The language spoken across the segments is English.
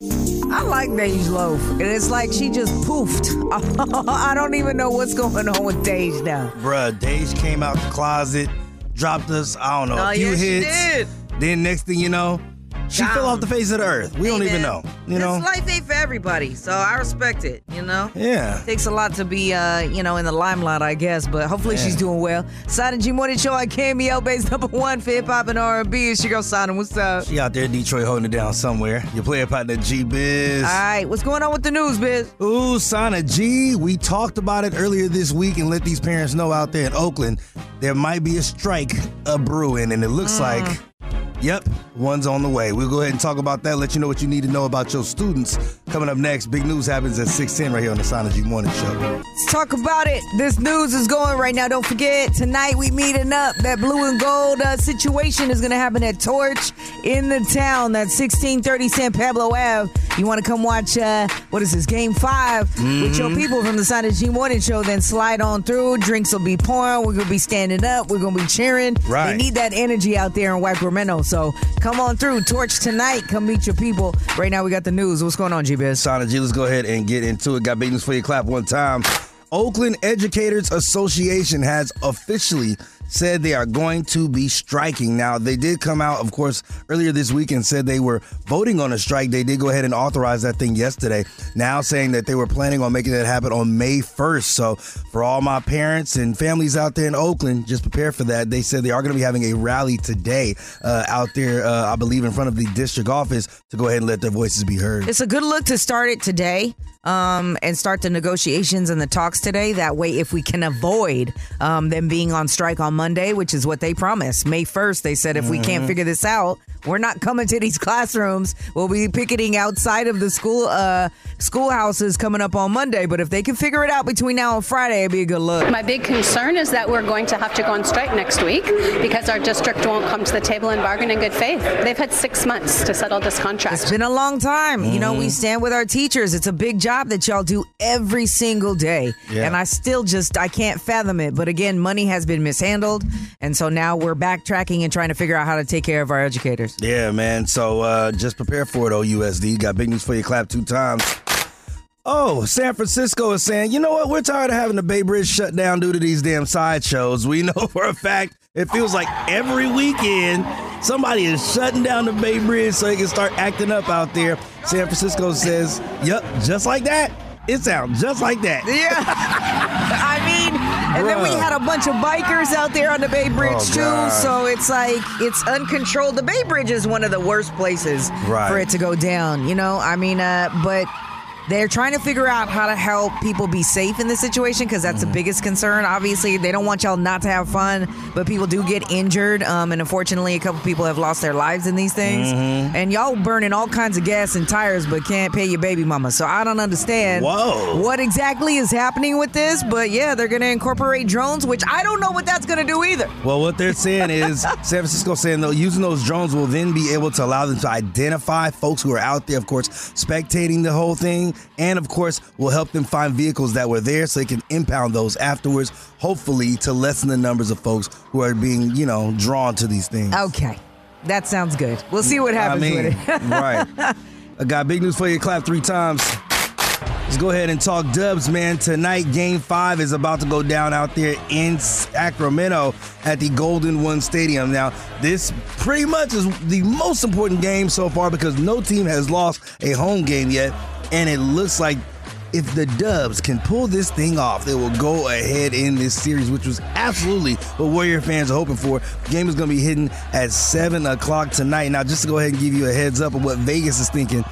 I like Dej Loaf, and it's like she just poofed. I don't even know what's going on with Dej now. Bruh, Dej came out the closet, dropped us, I don't know, Oh, a few yeah, she hits. did. Then next thing you know, she Gone. fell off the face of the earth. We don't even know. You know? This life ain't for everybody, so I respect it, you know? Yeah. Takes a lot to be, uh, you know, in the limelight, I guess, but hopefully she's doing well. Sana G Morning Show on KMEL, base number one for hip hop and R&B. It's your girl Sana. What's up? She out there in Detroit holding it down somewhere. Your player partner G Biz. All right, what's going on with the news, Biz? Ooh, Sana G. We talked about it earlier this week and let these parents know out there in Oakland there might be a strike a brewing, and it looks like, yep, one's on the way. We'll go ahead and talk about that. Let you know what you need to know about your students. Coming up next, big news happens at 610 right here on the G Morning Show. Let's talk about it. This news is going right now. Don't forget, tonight we meeting up. That blue and gold uh, situation is going to happen at Torch in the town. That's 1630 San Pablo Ave. You want to come watch, uh, what is this, game 5 with your people from the G Morning Show, then slide on through. Drinks will be pouring. We're going to be standing up. We're going to be cheering. Right. They need that energy out there in Sacramento. So come on through. Torch tonight. Come meet your people. Right now we got the news. What's going on, G, let's go ahead and get into it. Got big news for you. Clap one time. Oakland Educators Association has officially said they are going to be striking. Now, they did come out, of course, earlier this week and said they were voting on a strike. They did go ahead and authorize that thing yesterday. Now saying that they were planning on making that happen on May 1st. So, for all my parents and families out there in Oakland, just prepare for that. They said they are going to be having a rally today uh, out there, uh, I believe, in front of the district office to go ahead and let their voices be heard. It's a good look to start it today um, and start the negotiations and the talks today. That way, if we can avoid um, them being on strike on Monday, which is what they promised, May 1st, they said if we can't figure this out, we're not coming to these classrooms. We'll be picketing outside of the school uh, schoolhouses coming up on Monday. But if they can figure it out between now and Friday, it'd be a good look. My big concern is that we're going to have to go on strike next week because our district won't come to the table and bargain in good faith. They've had six months to settle this contract. It's been a long time. You know, we stand with our teachers. It's a big job that y'all do every single day. Yeah. And I still just I can't fathom it. But again, money has been mishandled. And so now we're backtracking and trying to figure out how to take care of our educators. Yeah, man. So uh, just prepare for it, OUSD. Got big news for you. Clap two times. Oh, San Francisco is saying, you know what? We're tired of having the Bay Bridge shut down due to these damn sideshows. We know for a fact it feels like every weekend somebody is shutting down the Bay Bridge so they can start acting up out there. San Francisco says, yep, just like that. It sounds just like that. Yeah. I mean, and then we had a bunch of bikers out there on the Bay Bridge Oh, too. God. So it's like it's uncontrolled. The Bay Bridge is one of the worst places Right. for it to go down. You know, I mean, uh, but they're trying to figure out how to help people be safe in this situation because that's Mm-hmm. the biggest concern. Obviously, they don't want y'all not to have fun, but people do get injured. Um, and unfortunately, a couple people have lost their lives in these things. Mm-hmm. And y'all burning all kinds of gas and tires, but can't pay your baby mama. So I don't understand Whoa. what exactly is happening with this. But yeah, they're going to incorporate drones, which I don't know what that's going to do either. Well, what they're saying is San Francisco saying though using those drones will then be able to allow them to identify folks who are out there, of course, spectating the whole thing, and of course we'll help them find vehicles that were there so they can impound those afterwards, hopefully to lessen the numbers of folks who are being, you know, drawn to these things. Okay. That sounds good. We'll see what happens I mean, with it. right. I got big news for you. Clap three times. Let's go ahead and talk dubs, man. Tonight, game five is about to go down out there in Sacramento at the Golden One Stadium. Now, this pretty much is the most important game so far because no team has lost a home game yet. And it looks like if the Dubs can pull this thing off, they will go ahead in this series, which was absolutely what Warrior fans are hoping for. The game is going to be hitting at 7 o'clock tonight. Now, just to go ahead and give you a heads up of what Vegas is thinking,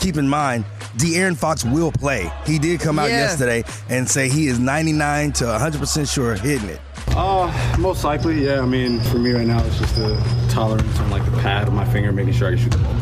keep in mind, De'Aaron Fox will play. He did come out Yeah. yesterday and say he is 99 to 100% sure hitting it. Uh, most likely, yeah. I mean, for me right now, it's just a tolerance on like the pad of my finger, making sure I can shoot the ball.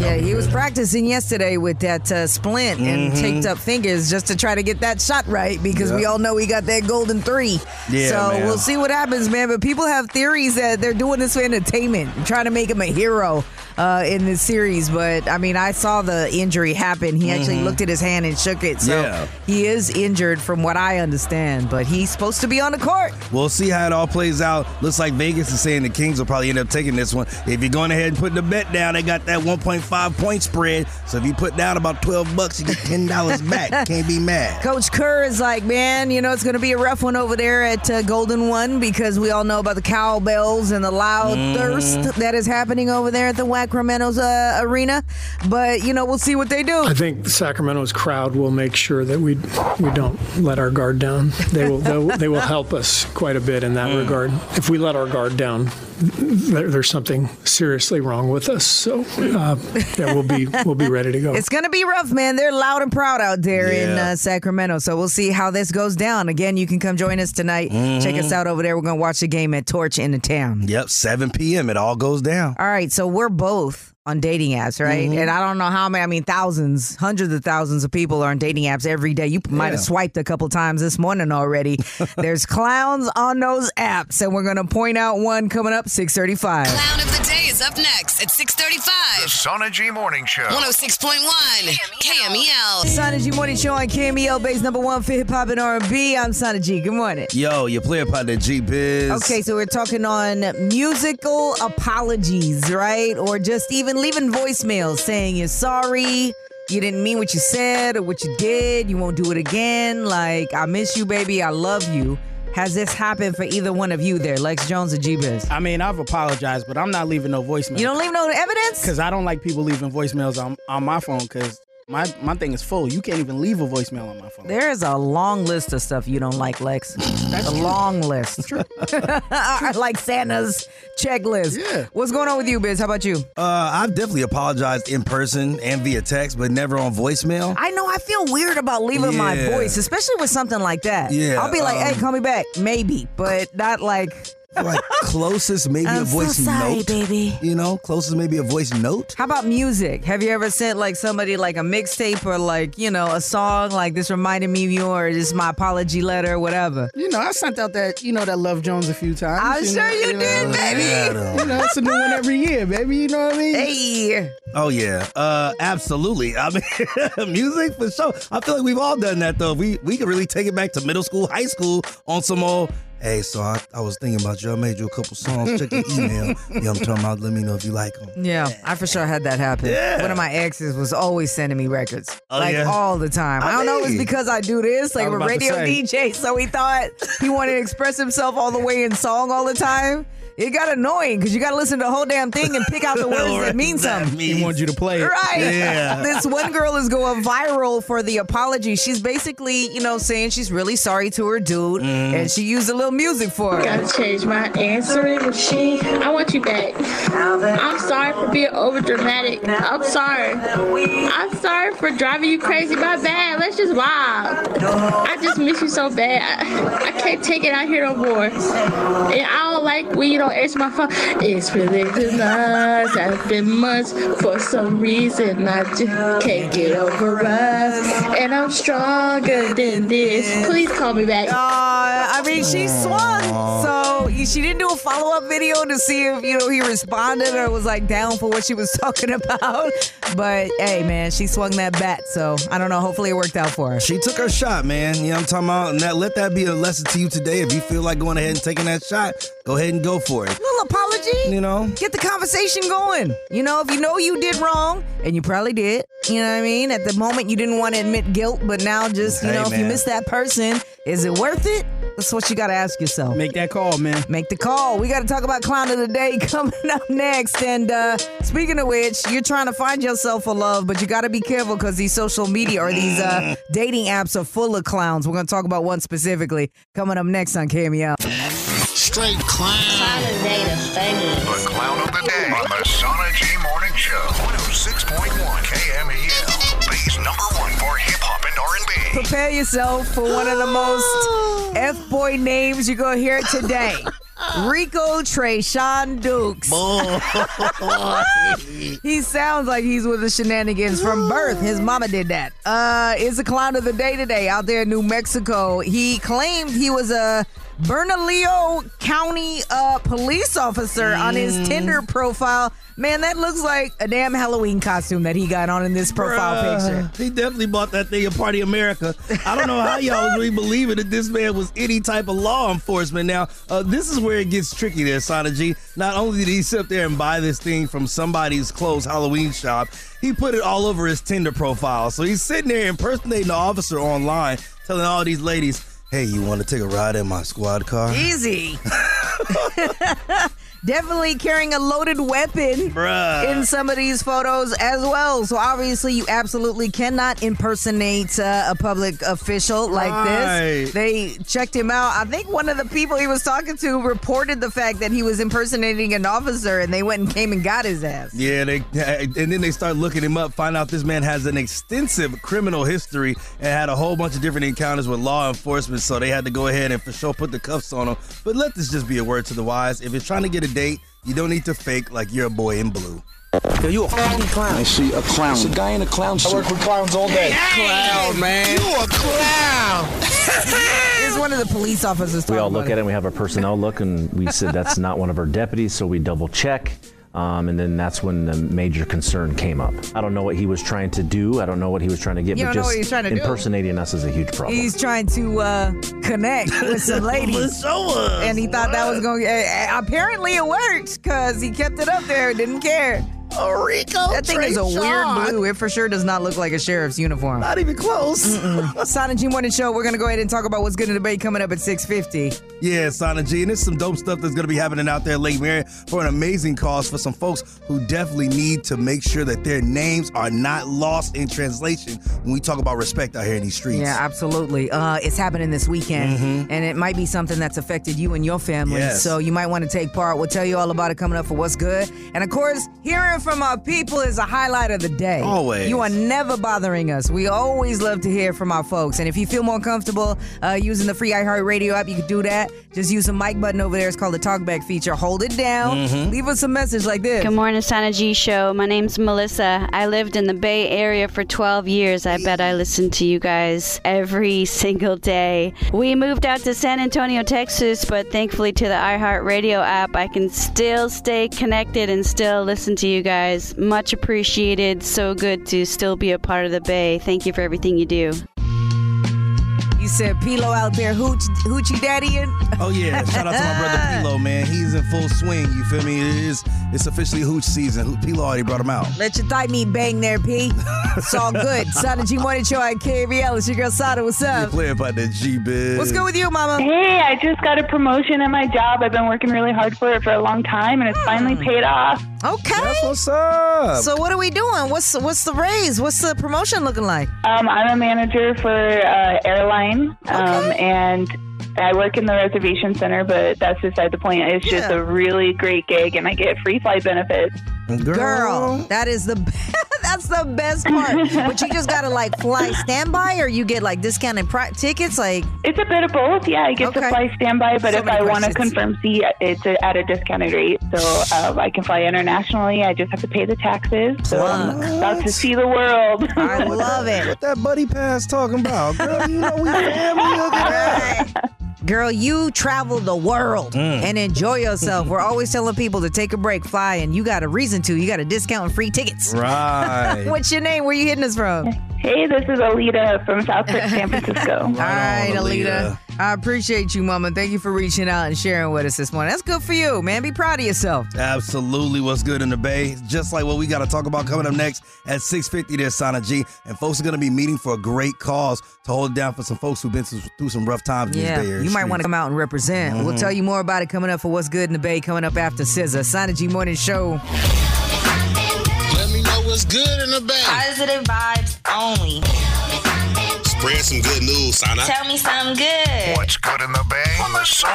Yeah, he was practicing yesterday with that uh, splint and Mhm. taped up fingers just to try to get that shot right because we all know he got that golden three. Yeah, so man. we'll see what happens, man. But people have theories that they're doing this for entertainment, trying to make him a hero uh, in this series. But I mean, I saw the injury happen. He actually Mhm. looked at his hand and shook it. So Yeah. he is injured from what I understand, but he's supposed to be on the court. We'll see how it all plays out. Looks like Vegas is saying the Kings will probably end up taking this one. If you're going ahead and putting the bet down, they got that 1.5 point spread. So if you put down about 12 bucks, you get $10 back. Can't be mad. Coach Kerr is like, man, you know, it's going to be a rough one over there at uh, Golden One because we all know about the cowbells and the loud Mhm. thirst that is happening over there at the Wacramento's uh, arena. But, you know, we'll see what they do. I think Sacramento's crowd will make sure that we we don't let our guard down. They will they will, they will help us quite a bit in that regard. If we let our guard down, there, there's something seriously wrong with us. So uh, yeah, we'll be we'll be ready to go. It's going to be rough, man. They're loud and proud out there in uh, Sacramento. So we'll see how this goes down. Again, you can come join us tonight. Check us Mhm. out over there. We're going to watch the game at Torch in the town. Yep, 7 p.m. It all goes down. All right, so we're both on dating apps, right? Mhm. And I don't know how many, I mean, thousands, hundreds of thousands of people are on dating apps every day. You might have Yeah. swiped a couple times this morning already. There's clowns on those apps, and we're going to point out one coming up 635. Clown of the day is up next at 635. The Sana G Morning Show. 106.1 KMEL. Sana G Morning Show on KMEL base number one for hip hop and R&B. I'm Sana G. Good morning. Yo, your player partner G Biz. Okay, so we're talking on musical apologies, right? Or just even leaving voicemails saying you're sorry, you didn't mean what you said or what you did, you won't do it again. Like, I miss you, baby, I love you. Has this happened for either one of you there, Lex Jones or G Biz? I mean, I've apologized, but I'm not leaving no voicemail. You don't leave no evidence? Because I don't like people leaving voicemails on, on my phone because my, my thing is full. You can't even leave a voicemail on my phone. There is a long list of stuff you don't like, Lex. That's a long list. True. I like Santa's checklist. Yeah. What's going on with you, Biz? How about you? Uh, I've definitely apologized in person and via text, but never on voicemail. I know I feel weird about leaving my voice, especially with something like that. Yeah, I'll be like, um, "Hey, call me back," maybe, but not like. Like closest, maybe I'm a so voice sorry, note, baby. You know, closest maybe a voice note. How about music? Have you ever sent like somebody like a mixtape or like you know a song like this reminded me of you or this is my apology letter or whatever? You know, I sent out that, you know, that Love Jones a few times. I'm sure know, you know, did, baby. You know, it's a new one every year, baby. You know what I mean? Hey. Oh yeah, uh, absolutely. I mean, music for sure. I feel like we've all done that though. We we could really take it back to middle school, high school on some old. Hey, so I, I was thinking about you. I made you a couple songs. Check your email. yeah, I'm talking about. Let me know if you like them. Yeah, I for sure had that happen. Yeah. One of my exes was always sending me records, Oh, like yeah? all the time. I, I don't know if it's because I do this, like I was a radio. DJ, so he thought he wanted to express himself all the way in song all the time. It got annoying because you got to listen to the whole damn thing and pick out the words that mean something. He wants you to play it. Right. Yeah. this one girl is going viral for the apology. She's basically, you know, saying she's really sorry to her dude, Mm-hmm. and she used a little music for her. Gotta change my answering machine. I want you back. I'm sorry for being over dramatic. I'm sorry. I'm sorry for driving you crazy. My bad. Let's just vibe. I just miss you so bad. I, I can't take it out here no more. And I don't like when you don't answer my phone. It's really nights. I've been months for some reason. I just can't get over us. And I'm stronger than this. Please call me back. Uh, I mean, she swung. So she didn't do a follow up video to see if, you know, he responded or was like down for what she was talking about. But hey, man, she swung that bat. So I don't know. Hopefully it worked out for her. She took her shot, man. You know what I'm talking about? And that let that be a lesson to you today. If you feel like going ahead and taking that shot, go ahead and go for it. little apology. You know? Get the conversation going. You know, if you know you did wrong, and you probably did, you know what I mean? At the moment, you didn't want to admit guilt, but now just, you Hey, know, if you miss that person, is it worth it? That's what you got to ask yourself. Make that call, man. Make the call. We got to talk about clown of the day coming up next. And uh, speaking of which, you're trying to find yourself a love, but you got to be careful because these social media or these uh, dating apps are full of clowns. We're going to talk about one specifically coming up next on KMEL. Straight clown. The clown of the day on the Sana G Morning Show. 106.1 KMEL. Base number one for hip hop and R&B. Prepare yourself for one of the most F boy names you're going to hear today. Rico Trayshawn Dukes. he sounds like he's with the shenanigans from birth. His mama did that. Uh, is the clown of the day today out there in New Mexico. He claimed he was a Bernalillo County uh, police officer on his Tinder profile. Man, that looks like a damn Halloween costume that he got on in this profile Bruh, picture. He definitely bought that thing at Party America. I don't know how y'all really believing that this man was any type of law enforcement. Now, uh, this is where it gets tricky there, Sana G. Not only did he sit up there and buy this thing from somebody's closed Halloween shop, he put it all over his Tinder profile. So he's sitting there impersonating the officer online, telling all these ladies, hey, you want to take a ride in my squad car? Easy. Definitely carrying a loaded weapon Bruh. in some of these photos as well. So obviously, you absolutely cannot impersonate uh, a public official like Right. this. They checked him out. I think one of the people he was talking to reported the fact that he was impersonating an officer, and they went and came and got his ass. Yeah, they and then they start looking him up, find out this man has an extensive criminal history and had a whole bunch of different encounters with law enforcement, so they had to go ahead and for sure put the cuffs on him. But let this just be a word to the wise. If you're trying to get a date, you don't need to fake like you're a boy in blue. Yo, you a fucking clown. I see a clown. It's a guy in a clown suit. I work with clowns all day. Clown, man. You a clown. It's one of the police officers. We all look at it and we have our personnel look and we said that's not one of our deputies, so we double check. Um, and then that's when the major concern came up. I don't know what he was trying to do. I don't know what he was trying to get, You but don't know just what he's trying to do. impersonating us is a huge problem. He's trying to uh, connect with some ladies. and he thought that was going to. Apparently, it worked because he kept it up there, didn't care. Oh, Rico. That thing is a weird blue. It for sure does not look like a sheriff's uniform. Not even close. Sana G Morning Show. We're going to go ahead and talk about what's good in the debate coming up at 650. Yeah, Sana G, and there's some dope stuff that's gonna be happening out there, Lake Merritt, for an amazing cause for some folks who definitely need to make sure that their names are not lost in translation when we talk about respect out here in these streets. Yeah, absolutely. Uh, it's happening this weekend, Mhm. and it might be something that's affected you and your family. Yes. So you might want to take part. We'll tell you all about it coming up for what's good. And of course, hearing from our people is a highlight of the day. Always. You are never bothering us. We always love to hear from our folks. And if you feel more comfortable uh, using the free iHeartRadio app, you can do that. Just use the mic button over there. It's called the Talkback feature. Hold it down. Mhm. Leave us a message like this. Good morning, Sana G Show. My name's Melissa. I lived in the Bay Area for 12 years. I bet I listened to you guys every single day. We moved out to San Antonio, Texas, but thankfully to the iHeartRadio app, I can still stay connected and still listen to you guys. Much appreciated. So good to still be a part of the Bay. Thank you for everything you do. You said Pilo out there hooch, hoochie daddying. Oh yeah, shout out to my brother Pilo, man. He's in full swing. You feel me? It is. It's officially hooch season. Pilo already brought him out. Let your thigh meat bang there, P. It's all good. Sana G Morning Show at KMEL. It's your girl Sana. What's up? Playing by the G biz. What's good with you, Mama? Hey, I just got a promotion at my job. I've been working really hard for it for a long time, and it's finally hmm. paid off. Okay. That's what's up. So what are we doing? What's what's the raise? What's the promotion looking like? Um, I'm a manager for uh, airline, um, and I work in the reservation center. But that's beside the point. It's just Yeah. a really great gig, and I get free flight benefits. Girl, that is the that's the best part. but you just gotta like fly standby, or you get like discounted pri- tickets. Like It's a bit of both. Yeah, I get to fly standby, but So if I want to confirm seat, it's a, at a discounted rate. So uh, I can fly internationally. I just have to pay the taxes. So I'm about to see the world. I love it. What that buddy pass talking about, girl? You know we family. Look at that. Girl, you travel the world Mm. and enjoy yourself. We're always telling people to take a break, fly, and you got a reason to. You got a discount and free tickets. Right. What's your name? Where you hitting us from? Hey, this is Alita from South San Francisco. All right, Alita. I appreciate you, Mama. Thank you for reaching out and sharing with us this morning. That's good for you, man. Be proud of yourself. Absolutely, what's good in the Bay? Just like what we got to talk about coming up next at 6:50. There's Sana G, and folks are going to be meeting for a great cause to hold it down for some folks who've been through through some rough times Yeah, these Bay Area you might want to come out and represent. We'll Mhm. tell you more about it coming up for What's Good in the Bay coming up after SZA. Sana G Morning Show. Let me know what's good in the bay. Positive vibes only. Spread some good news, Sana. Tell me something good. What's good in the Bay?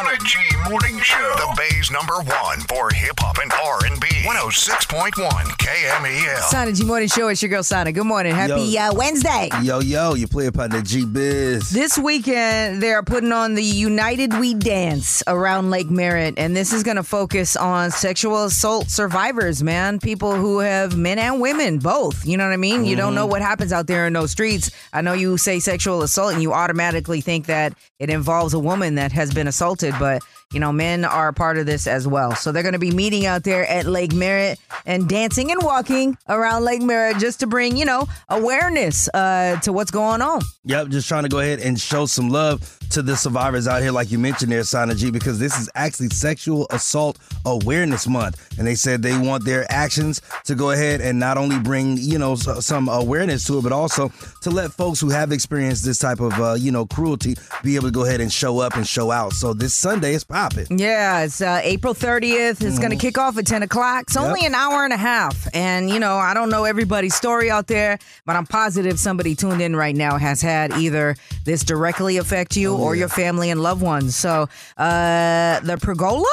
On the G Morning Show. The Bay's number one for hip hop and R&B. 106.1 KMEL. Sana G Morning Show. It's your girl Sana. Good morning. Happy Yo. uh, Wednesday. Yo, yo, you play the G Biz. This weekend, they are putting on the United We Dance around Lake Merritt, and this is going to focus on sexual assault survivors, man. People who have men and women, both. You know what I mean? You don't know what happens out there in those streets. I know you say sexual assault, and you automatically think that it involves a woman that has been assaulted, but you know, men are a part of this as well. So they're going to be meeting out there at Lake Merritt and dancing and walking around Lake Merritt just to bring, you know, awareness uh, to what's going on. Yep, just trying to go ahead and show some love to the survivors out here, like you mentioned there, Sana G, because this is actually Sexual Assault Awareness Month. And they said they want their actions to go ahead and not only bring, you know, some awareness to it, but also to let folks who have experienced this type of, uh, you know, cruelty be able to go ahead and show up and show out. So this Sunday is popping. Yeah, it's uh, April 30th. It's going to kick off at 10 o'clock. It's only an hour and a half. And, you know, I don't know everybody's story out there, but I'm positive somebody tuned in right now has had either this directly affect you or your family and loved ones. So uh, the Pergola,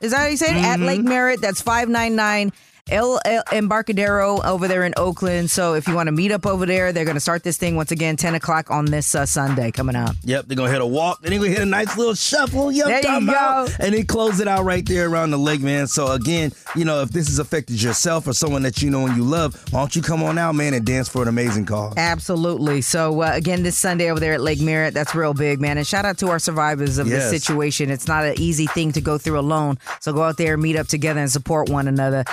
is that how you say it? At Lake Merritt, that's 599. El, El Embarcadero over there in Oakland. So if you want to meet up over there, they're going to start this thing once again, 10 o'clock on this uh, Sunday coming out. Yep, they're gonna hit a walk, then they're gonna hit a nice little shuffle. Yep, There you talking about. go. And then close it out right there around the lake, man. So again, you know, if this has affected yourself or someone that you know and you love, why don't you come on out, man, and dance for an amazing cause? Absolutely. So uh, again, this Sunday over there at Lake Merritt, that's real big, man. And shout out to our survivors of Yes. this situation. It's not an easy thing to go through alone. So go out there, meet up together, and support one another.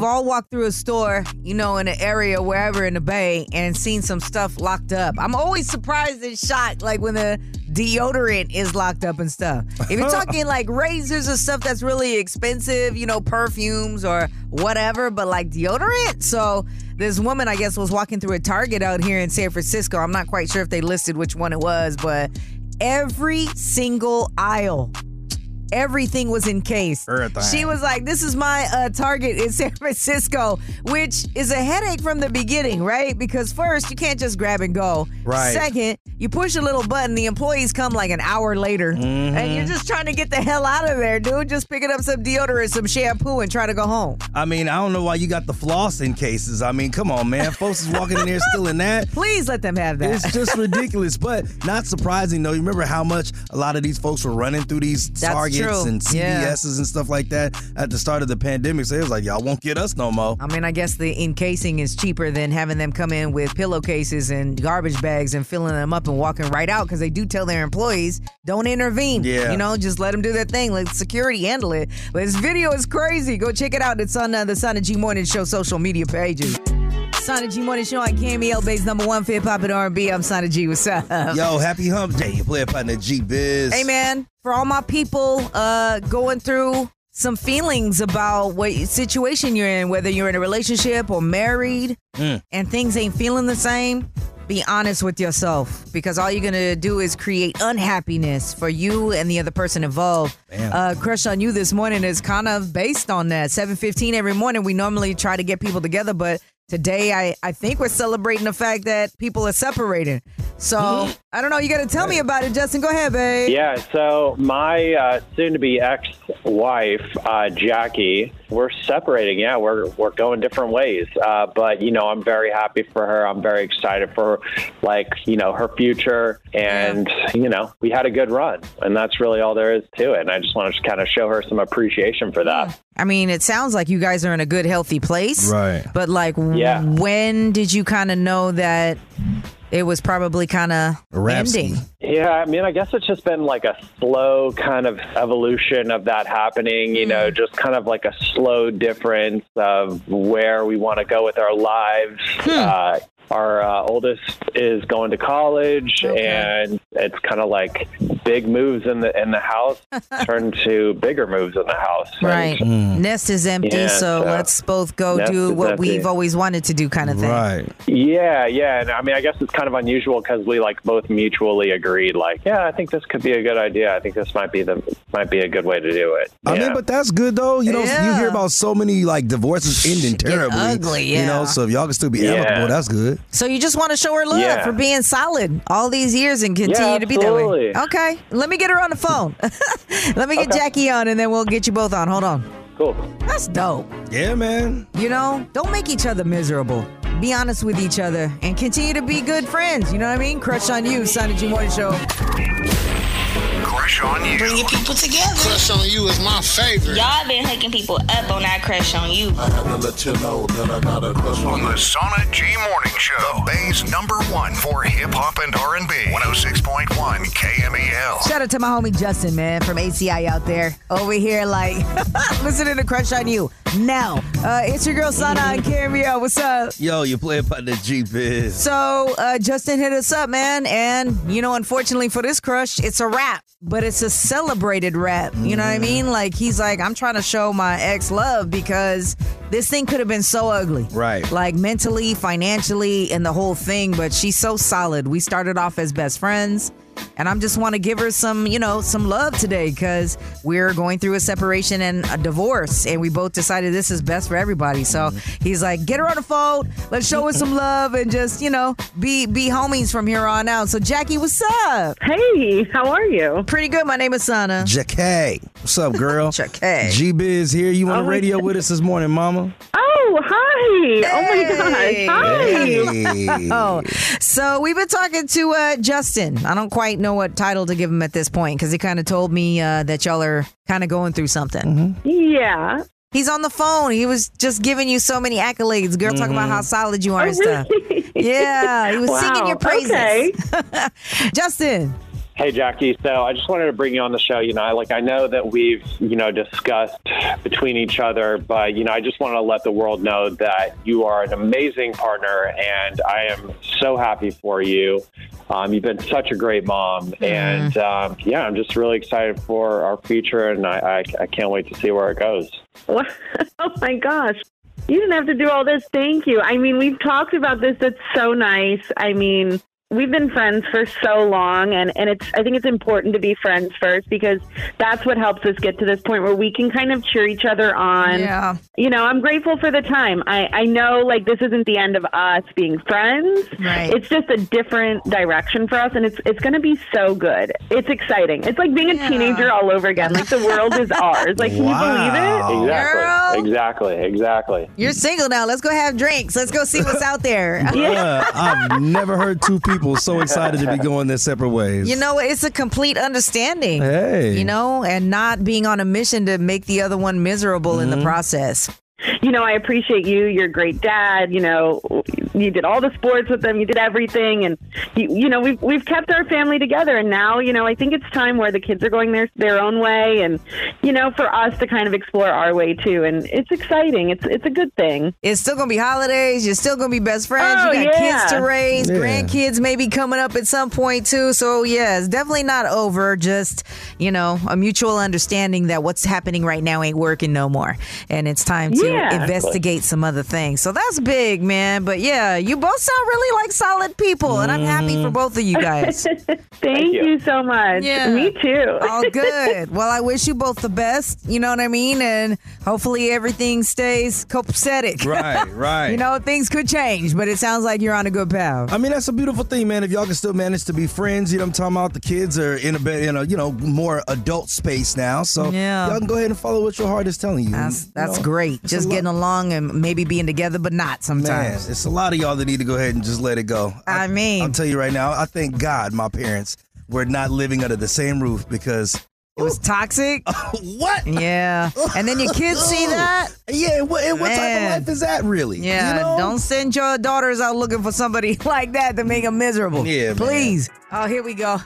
We've all walked through a store, you know, in an area wherever in the Bay, and seen some stuff locked up. I'm always surprised and shocked, like when the deodorant is locked up and stuff. If you're talking like razors or stuff that's really expensive, you know, perfumes or whatever, but like deodorant. So this woman, I guess, was walking through a Target out here in San Francisco. I'm not quite sure if they listed which one it was, but every single aisle. Everything was encased. Everything. She was like, "This is my uh, Target in San Francisco," which is a headache from the beginning, right? Because first, you can't just grab and go. Right. Second, you push a little button, the employees come like an hour later, and you're just trying to get the hell out of there, dude. Just picking up some deodorant, some shampoo, and try to go home. I mean, I don't know why you got the floss in cases. I mean, come on, man. Folks is walking in there still in that. Please let them have that. It's just ridiculous, but not surprising though. You remember how much a lot of these folks were running through these That's Targets true. and Yeah. And stuff like that at the start of the pandemic. So it was like, y'all won't get us no more. I mean, I guess the encasing is cheaper than having them come in with pillowcases and garbage bags and filling them up and walking right out because they do tell their employees, don't intervene. Yeah. You know, just let them do their thing. Let security handle it. But this video is crazy. Go check it out. It's on uh, the Sana G Morning Show social media pages. Sana G Morning Show on KMEL Bay's number one for hip hop and R&B. I'm Sana G. What's up? Yo, happy hump day. You play partner G Biz. Hey man, for all my people uh going through some feelings about what situation you're in, whether you're in a relationship or married Mm. and things ain't feeling the same, be honest with yourself because all you're gonna do is create unhappiness for you and the other person involved. Uh, Crush on You this morning is kind of based on that. 7:15 every morning. We normally try to get people together, but today I I think we're celebrating the fact that people are separating. So I don't know. You got to tell me about it, Justin. Go ahead, babe. Yeah, so my uh, soon-to-be ex-wife, uh, Jackie, we're separating. Yeah, we're we're going different ways. Uh, but you know, I'm very happy for her. I'm very excited for like you know her future, and you know we had a good run, and that's really all there is to it. And I just want to kind of show her some appreciation for that. I mean, it sounds like you guys are in a good, healthy place. Right. But like, Yeah. when did you kind of know that it was probably kind of ending? Yeah, I mean, I guess it's just been like a slow kind of evolution of that happening, you know, just kind of like a slow difference of where we want to go with our lives. Uh, our uh, oldest is going to college, and it's kind of like big moves in the in the house turn to bigger moves in the house. And- Right. Nest is empty, Yeah, so so let's both go do what empty. we've always wanted to do, kind of thing. Right. Yeah, yeah, and I mean, I guess it's kind of unusual because we like both mutually agreed, like, yeah, I think this could be a good idea. I think this might be the might be a good way to do it. I mean, but that's good though. You know, you hear about so many like divorces ending terribly. ugly, You know, so if y'all can still be Yeah. amicable, that's good. So you just want to show her love Yeah. for being solid all these years and continue Yeah, to be that way. Okay, let me get her on the phone. let me get Jackie on, and then we'll get you both on. Hold on. Cool. That's dope. Yeah, man. You know, don't make each other miserable. Be honest with each other and continue to be good friends. You know what I mean? Crush on you, Sana G Morning Show. Crush on you. Bringing people together. Crush on you is my favorite. Y'all been hooking people up on that crush on you. I had to let you know that I got a crush on the Sana G Morning Show, the Bay's number one for hip hop and R&B. 106.1 KMEL. Shout out to my homie Justin, man, from ACI out there. Over here, like, listening to Crush on You. Now, uh, it's your girl Sana and KMEL. What's up? Yo, you play by the G Biz. So, uh, Justin hit us up, man. And, you know, unfortunately for this crush, it's a wrap. but it's a celebrated rap. You know what I mm. mean? Like, he's like, I'm trying to show my ex love because this thing could have been so ugly. Right. Like, mentally, financially, and the whole thing. But she's so solid. We started off as best friends. And I'm just want to give her some, you know, some love today because we're going through a separation and a divorce, and we both decided this is best for everybody. So mm-hmm. he's like, get her on the phone, let's show her some love, and just, you know, be be homies from here on out. So Jackie, what's up? Hey, how are you? Pretty good. My name is Sana. Jackie. What's up, girl? Jackie. G Biz here. You on Oh the radio with us this morning, mama? Oh, hi. Oh my Hey. gosh. Hi. Hey. Oh, so we've been talking to uh, Justin. I don't quite know what title to give him at this point because he kind of told me uh, that y'all are kind of going through something. Yeah. He's on the phone. He was just giving you so many accolades. Girl, talking about how solid you are and stuff. Yeah, he was singing your praises. okay. Justin. Hey Jackie, so I just wanted to bring you on the show. You know, I, like I know that we've you know discussed between each other, but you know, I just want to let the world know that you are an amazing partner, and I am so happy for you. Um, you've been such a great mom, and um, yeah, I'm just really excited for our future, and I, I, I can't wait to see where it goes. Oh my gosh. You didn't have to do all this. Thank you. I mean, we've talked about this. That's so nice. I mean, we've been friends for so long and, and it's I think it's important to be friends first because that's what helps us get to this point where we can kind of cheer each other on. Yeah. You know, I'm grateful for the time. I, I know like this isn't the end of us being friends. Right. It's just a different direction for us and it's it's gonna be so good. It's exciting. It's like being a teenager all over again. Like the world is ours. Like can you believe it? Exactly, Girl. exactly, exactly. You're single now. Let's go have drinks. Let's go see what's out there. Yeah, I've never heard two people so excited to be going their separate ways. You know, it's a complete understanding. Hey. You know, and not being on a mission to make the other one miserable in the mm-hmm. process. you know, I appreciate you. You're a great dad. You know, you did all the sports with them. You did everything, and you, you know, we've we've kept our family together. And now, you know, I think it's time where the kids are going their their own way, and you know, for us to kind of explore our way too. And it's exciting. It's it's a good thing. It's still gonna be holidays. You're still gonna be best friends. Oh, you got yeah. kids to raise. Yeah. Grandkids maybe coming up at some point too. So yeah, it's definitely not over. Just you know, a mutual understanding that what's happening right now ain't working no more, and it's time to Yeah. investigate some other things. So that's big, man. But yeah, you both sound really like solid people, and I'm happy for both of you guys. Thank, you. so much. Yeah. Me too. All good. Well, I wish you both the best. You know what I mean? And hopefully everything stays copacetic. Right, right. you know, things could change, but it sounds like you're on a good path. I mean, that's a beautiful thing, man. If y'all can still manage to be friends, you know what I'm talking about? The kids are in a bit, in a, you know, more adult space now. So Yeah. y'all can go ahead and follow what your heart is telling you. That's You know, great. it's a Just lot- getting along and maybe being together, but not Man, sometimes. it's a lot of y'all that need to go ahead and just let it go. I mean, I'll tell you right now, I thank God my parents were not living under the same roof because it was toxic. what? Yeah. And then your kids see that. Yeah, what, and what type of life is that really? Yeah, You know? don't send your daughters out looking for somebody like that to make them miserable. Yeah, man. please. Oh, here we go.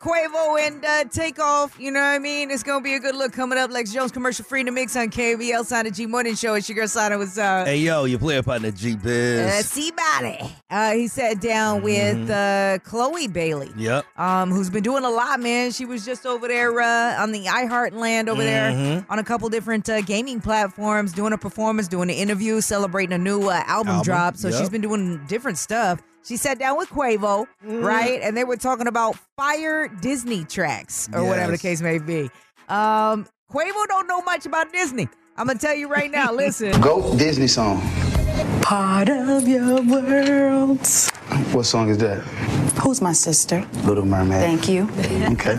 Quavo and uh, Takeoff. You know what I mean? It's gonna be a good look coming up. Lex Jones commercial free the mix on KMEL Sana G Morning Show. It's your girl Sana was uh Hey yo, you play partner G Biz. uh, see body. Uh, he sat down with uh, Chloe Bailey. Yep. Um, who's been doing a lot, man. She was just over there uh, on the iHeartland over there Mhm. on a couple different uh, gaming platforms, doing a performance, doing an interview, celebrating a new uh, album, Album, drop. So yep. she's been doing different stuff. She sat down with Quavo, Mm. right? And they were talking about fire Disney tracks or whatever the case may be. Um, Quavo don't know much about Disney. I'm gonna tell you right now. Listen. Go Disney song. Part of your world. What song is that? Who's my sister? Little Mermaid. Thank you. Okay.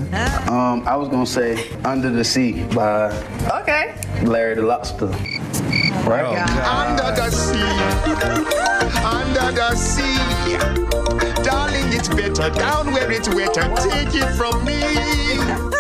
Um, I was gonna say Under the Sea by Okay. Larry the Lobster. Right? Under the sea, under the sea. Darling, it's better down where it's wetter. Take it from me.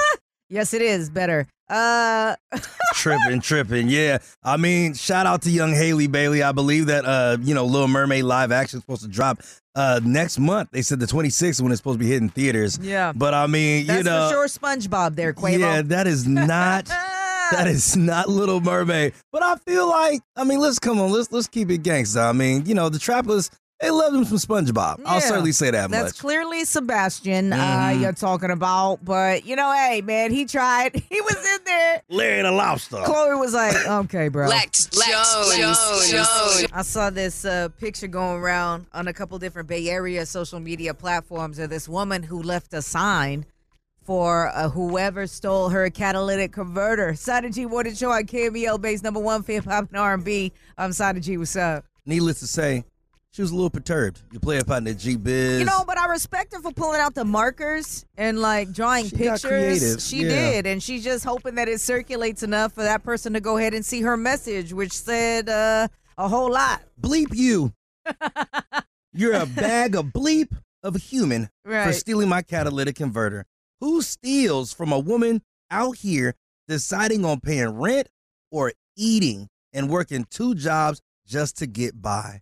Yes, it is better. Uh, tripping, tripping. Yeah. I mean, shout out to young Halle Bailey. I believe that uh, you know, Little Mermaid live action is supposed to drop uh next month. They said the 26th when it's supposed to be hitting theaters. Yeah. But I mean, that's you know, for sure SpongeBob there, Quavo. Yeah, that is not that is not Little Mermaid. But I feel like, I mean, let's come on, let's let's keep it gangsta. I mean, you know, the trappers, they love them from SpongeBob. I'll certainly say that That's much. clearly Sebastian uh, Mhm. you're talking about. But, you know, hey, man, he tried. He was in there. Larry the Lobster. Chloe was like, okay, bro. Lex Jones. Jones. I saw this uh, picture going around on a couple different Bay Area social media platforms of this woman who left a sign for uh, whoever stole her catalytic converter. Sana G Morning Show on KMEL base number one for hip hop and R&B. I'm Sana G. What's up? Needless to say, she was a little perturbed. You play up on the G Biz. You know, but I respect her for pulling out the markers and like drawing She got pictures. creative, She yeah. did, and she's just hoping that it circulates enough for that person to go ahead and see her message, which said uh, a whole lot. bleep you. You're a bag of bleep of a human for stealing my catalytic converter. Who steals from a woman out here deciding on paying rent or eating and working two jobs just to get by?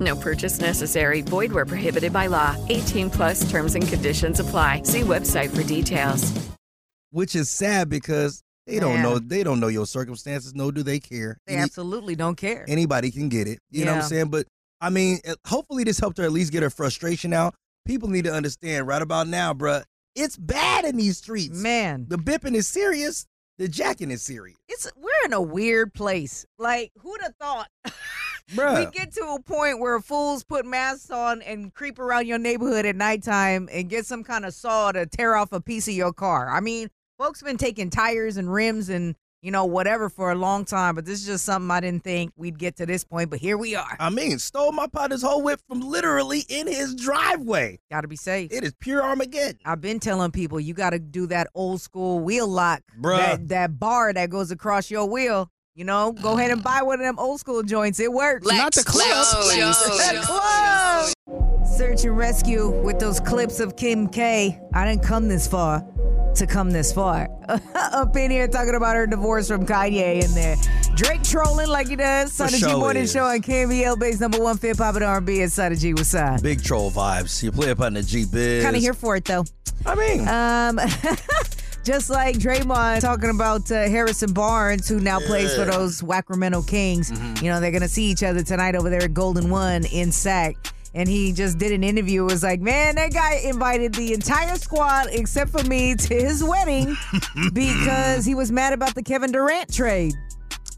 No purchase necessary. Void where prohibited by law. 18 plus terms and conditions apply. See website for details. Which is sad because they don't Man. know they don't know your circumstances, nor do they care. They Any- absolutely don't care. anybody can get it. You know what I'm saying? But I mean, hopefully this helped her at least get her frustration out. People need to understand right about now, bruh, it's bad in these streets. Man. The bipping is serious. The jacking is serious. It's we're in a weird place. Like, who'd have thought? Bruh. We get to a point where fools put masks on and creep around your neighborhood at nighttime and get some kind of saw to tear off a piece of your car. I mean, folks have been taking tires and rims and you know whatever for a long time, but this is just something I didn't think we'd get to this point. But here we are. I mean, stole my partner's whole whip from literally in his driveway. Got to be safe. It is pure Armageddon. I've been telling people you got to do that old school wheel lock, Bruh. That, that bar that goes across your wheel. You know, go ahead and buy one of them old school joints. It works. Lex Not the club. Jones. The club. Search and rescue with those clips of Kim K. I didn't come this far to come this far. Up in here talking about her divorce from Kanye in there. Drake trolling like he does. For Sana G Morning. Show on KMEL base number one fit pop and R&B and Sana G. What's up? Big troll vibes. You play up on the G Biz. Kind of here for it though. I mean, Um, just like Draymond talking about uh, Harrison Barnes, who now plays for Yeah. those Sacramento Kings. Mm-hmm. You know, they're going to see each other tonight over there at Golden One in SAC. And he just did an interview. It was like, man, that guy invited the entire squad except for me to his wedding because he was mad about the Kevin Durant trade.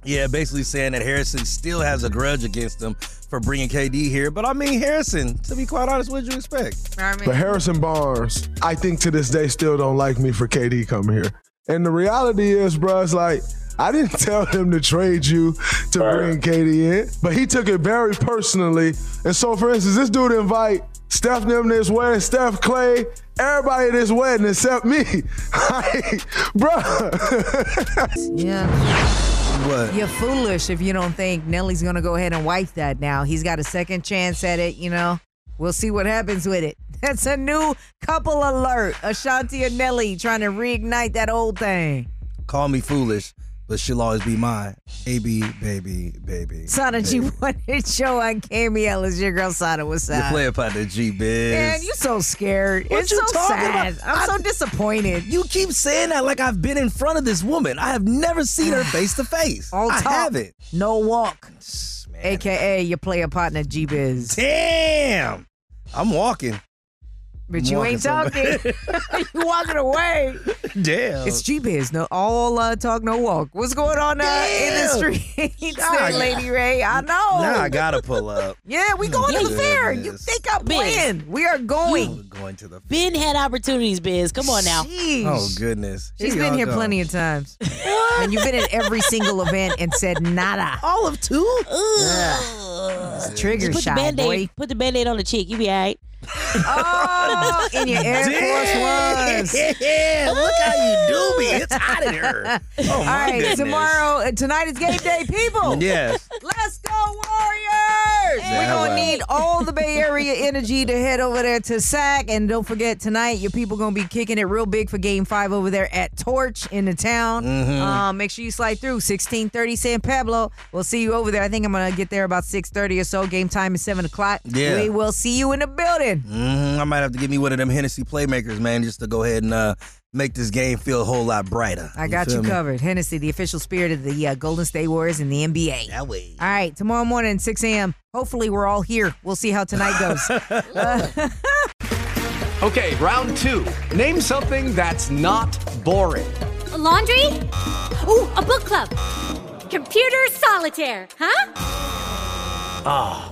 Yeah, basically saying that Harrison still has a grudge against him for bringing KD here. But I mean, Harrison, to be quite honest, what did you expect? But Harrison Barnes, I think to this day still don't like me for KD coming here. And the reality is, bro, it's like I didn't tell him to trade you to bring KD in, but he took it very personally. And so, for instance, this dude invite Steph them to his wedding, Steph Clay, everybody at his wedding except me. Like, bro. Yeah. What? You're foolish if you don't think Nelly's gonna go ahead and wipe that now. He's got a second chance at it, you know. We'll see what happens with it. That's a new couple alert. Ashanti and Nelly trying to reignite that old thing. Call me foolish, but she'll always be mine. AB, baby, baby. Sana G1 show on KMEL is your girl Sana. What's up? play about the G biz. Man, you so scared. What it's you so talking sad. about? I'm so disappointed. You keep saying that like I've been in front of this woman. I have never seen her face to face. I talk, haven't. No walk. AKA your player partner G Biz. Damn. I'm walking. But you ain't talking. somewhere. you walking away. Damn. It's G Biz. No all uh, talk, no walk. What's going on uh, in the Damn. streets Nah, there, Lady Ray? I know. Now I gotta pull up. Yeah, we going to the fair. You think I'm playing? We are going. Going to the Fair. Ben had opportunities, Biz. Come on now. Jeez. Oh goodness. She's Here been here go. plenty of times. and you've been at every single event and said nada. All of two? It's a trigger Just put shy, the band-aid, boy. put the band-aid on the cheek. You be all right. Oh, in your Air Force Ones. Yeah, look how you do me. It's hot in here. Oh, All right, goodness. tomorrow, uh, tonight is game day, people. Yes. Let's go, Warriors! We're going to need all the Bay Area energy to head over there to SAC. And don't forget, tonight, your people going to be kicking it real big for game five over there at Torch in the town. Mhm. Um, make sure you slide through 1630 San Pablo. We'll see you over there. I think I'm going to get there about 630 or so. Game time is 7 o'clock. Yeah. We will see you in the building. Hmm I might have to give me one of them Hennessy playmakers, man, just to go ahead and uh, make this game feel a whole lot brighter. I got feel you me? covered. Hennessy, the official spirit of the uh, Golden State Warriors and the NBA. That way. All right, tomorrow morning, 6 a.m. Hopefully, we're all here. We'll see how tonight goes. Uh, Okay, round two. Name something that's not boring. A laundry? Ooh, a book club. Computer solitaire, huh? Ah,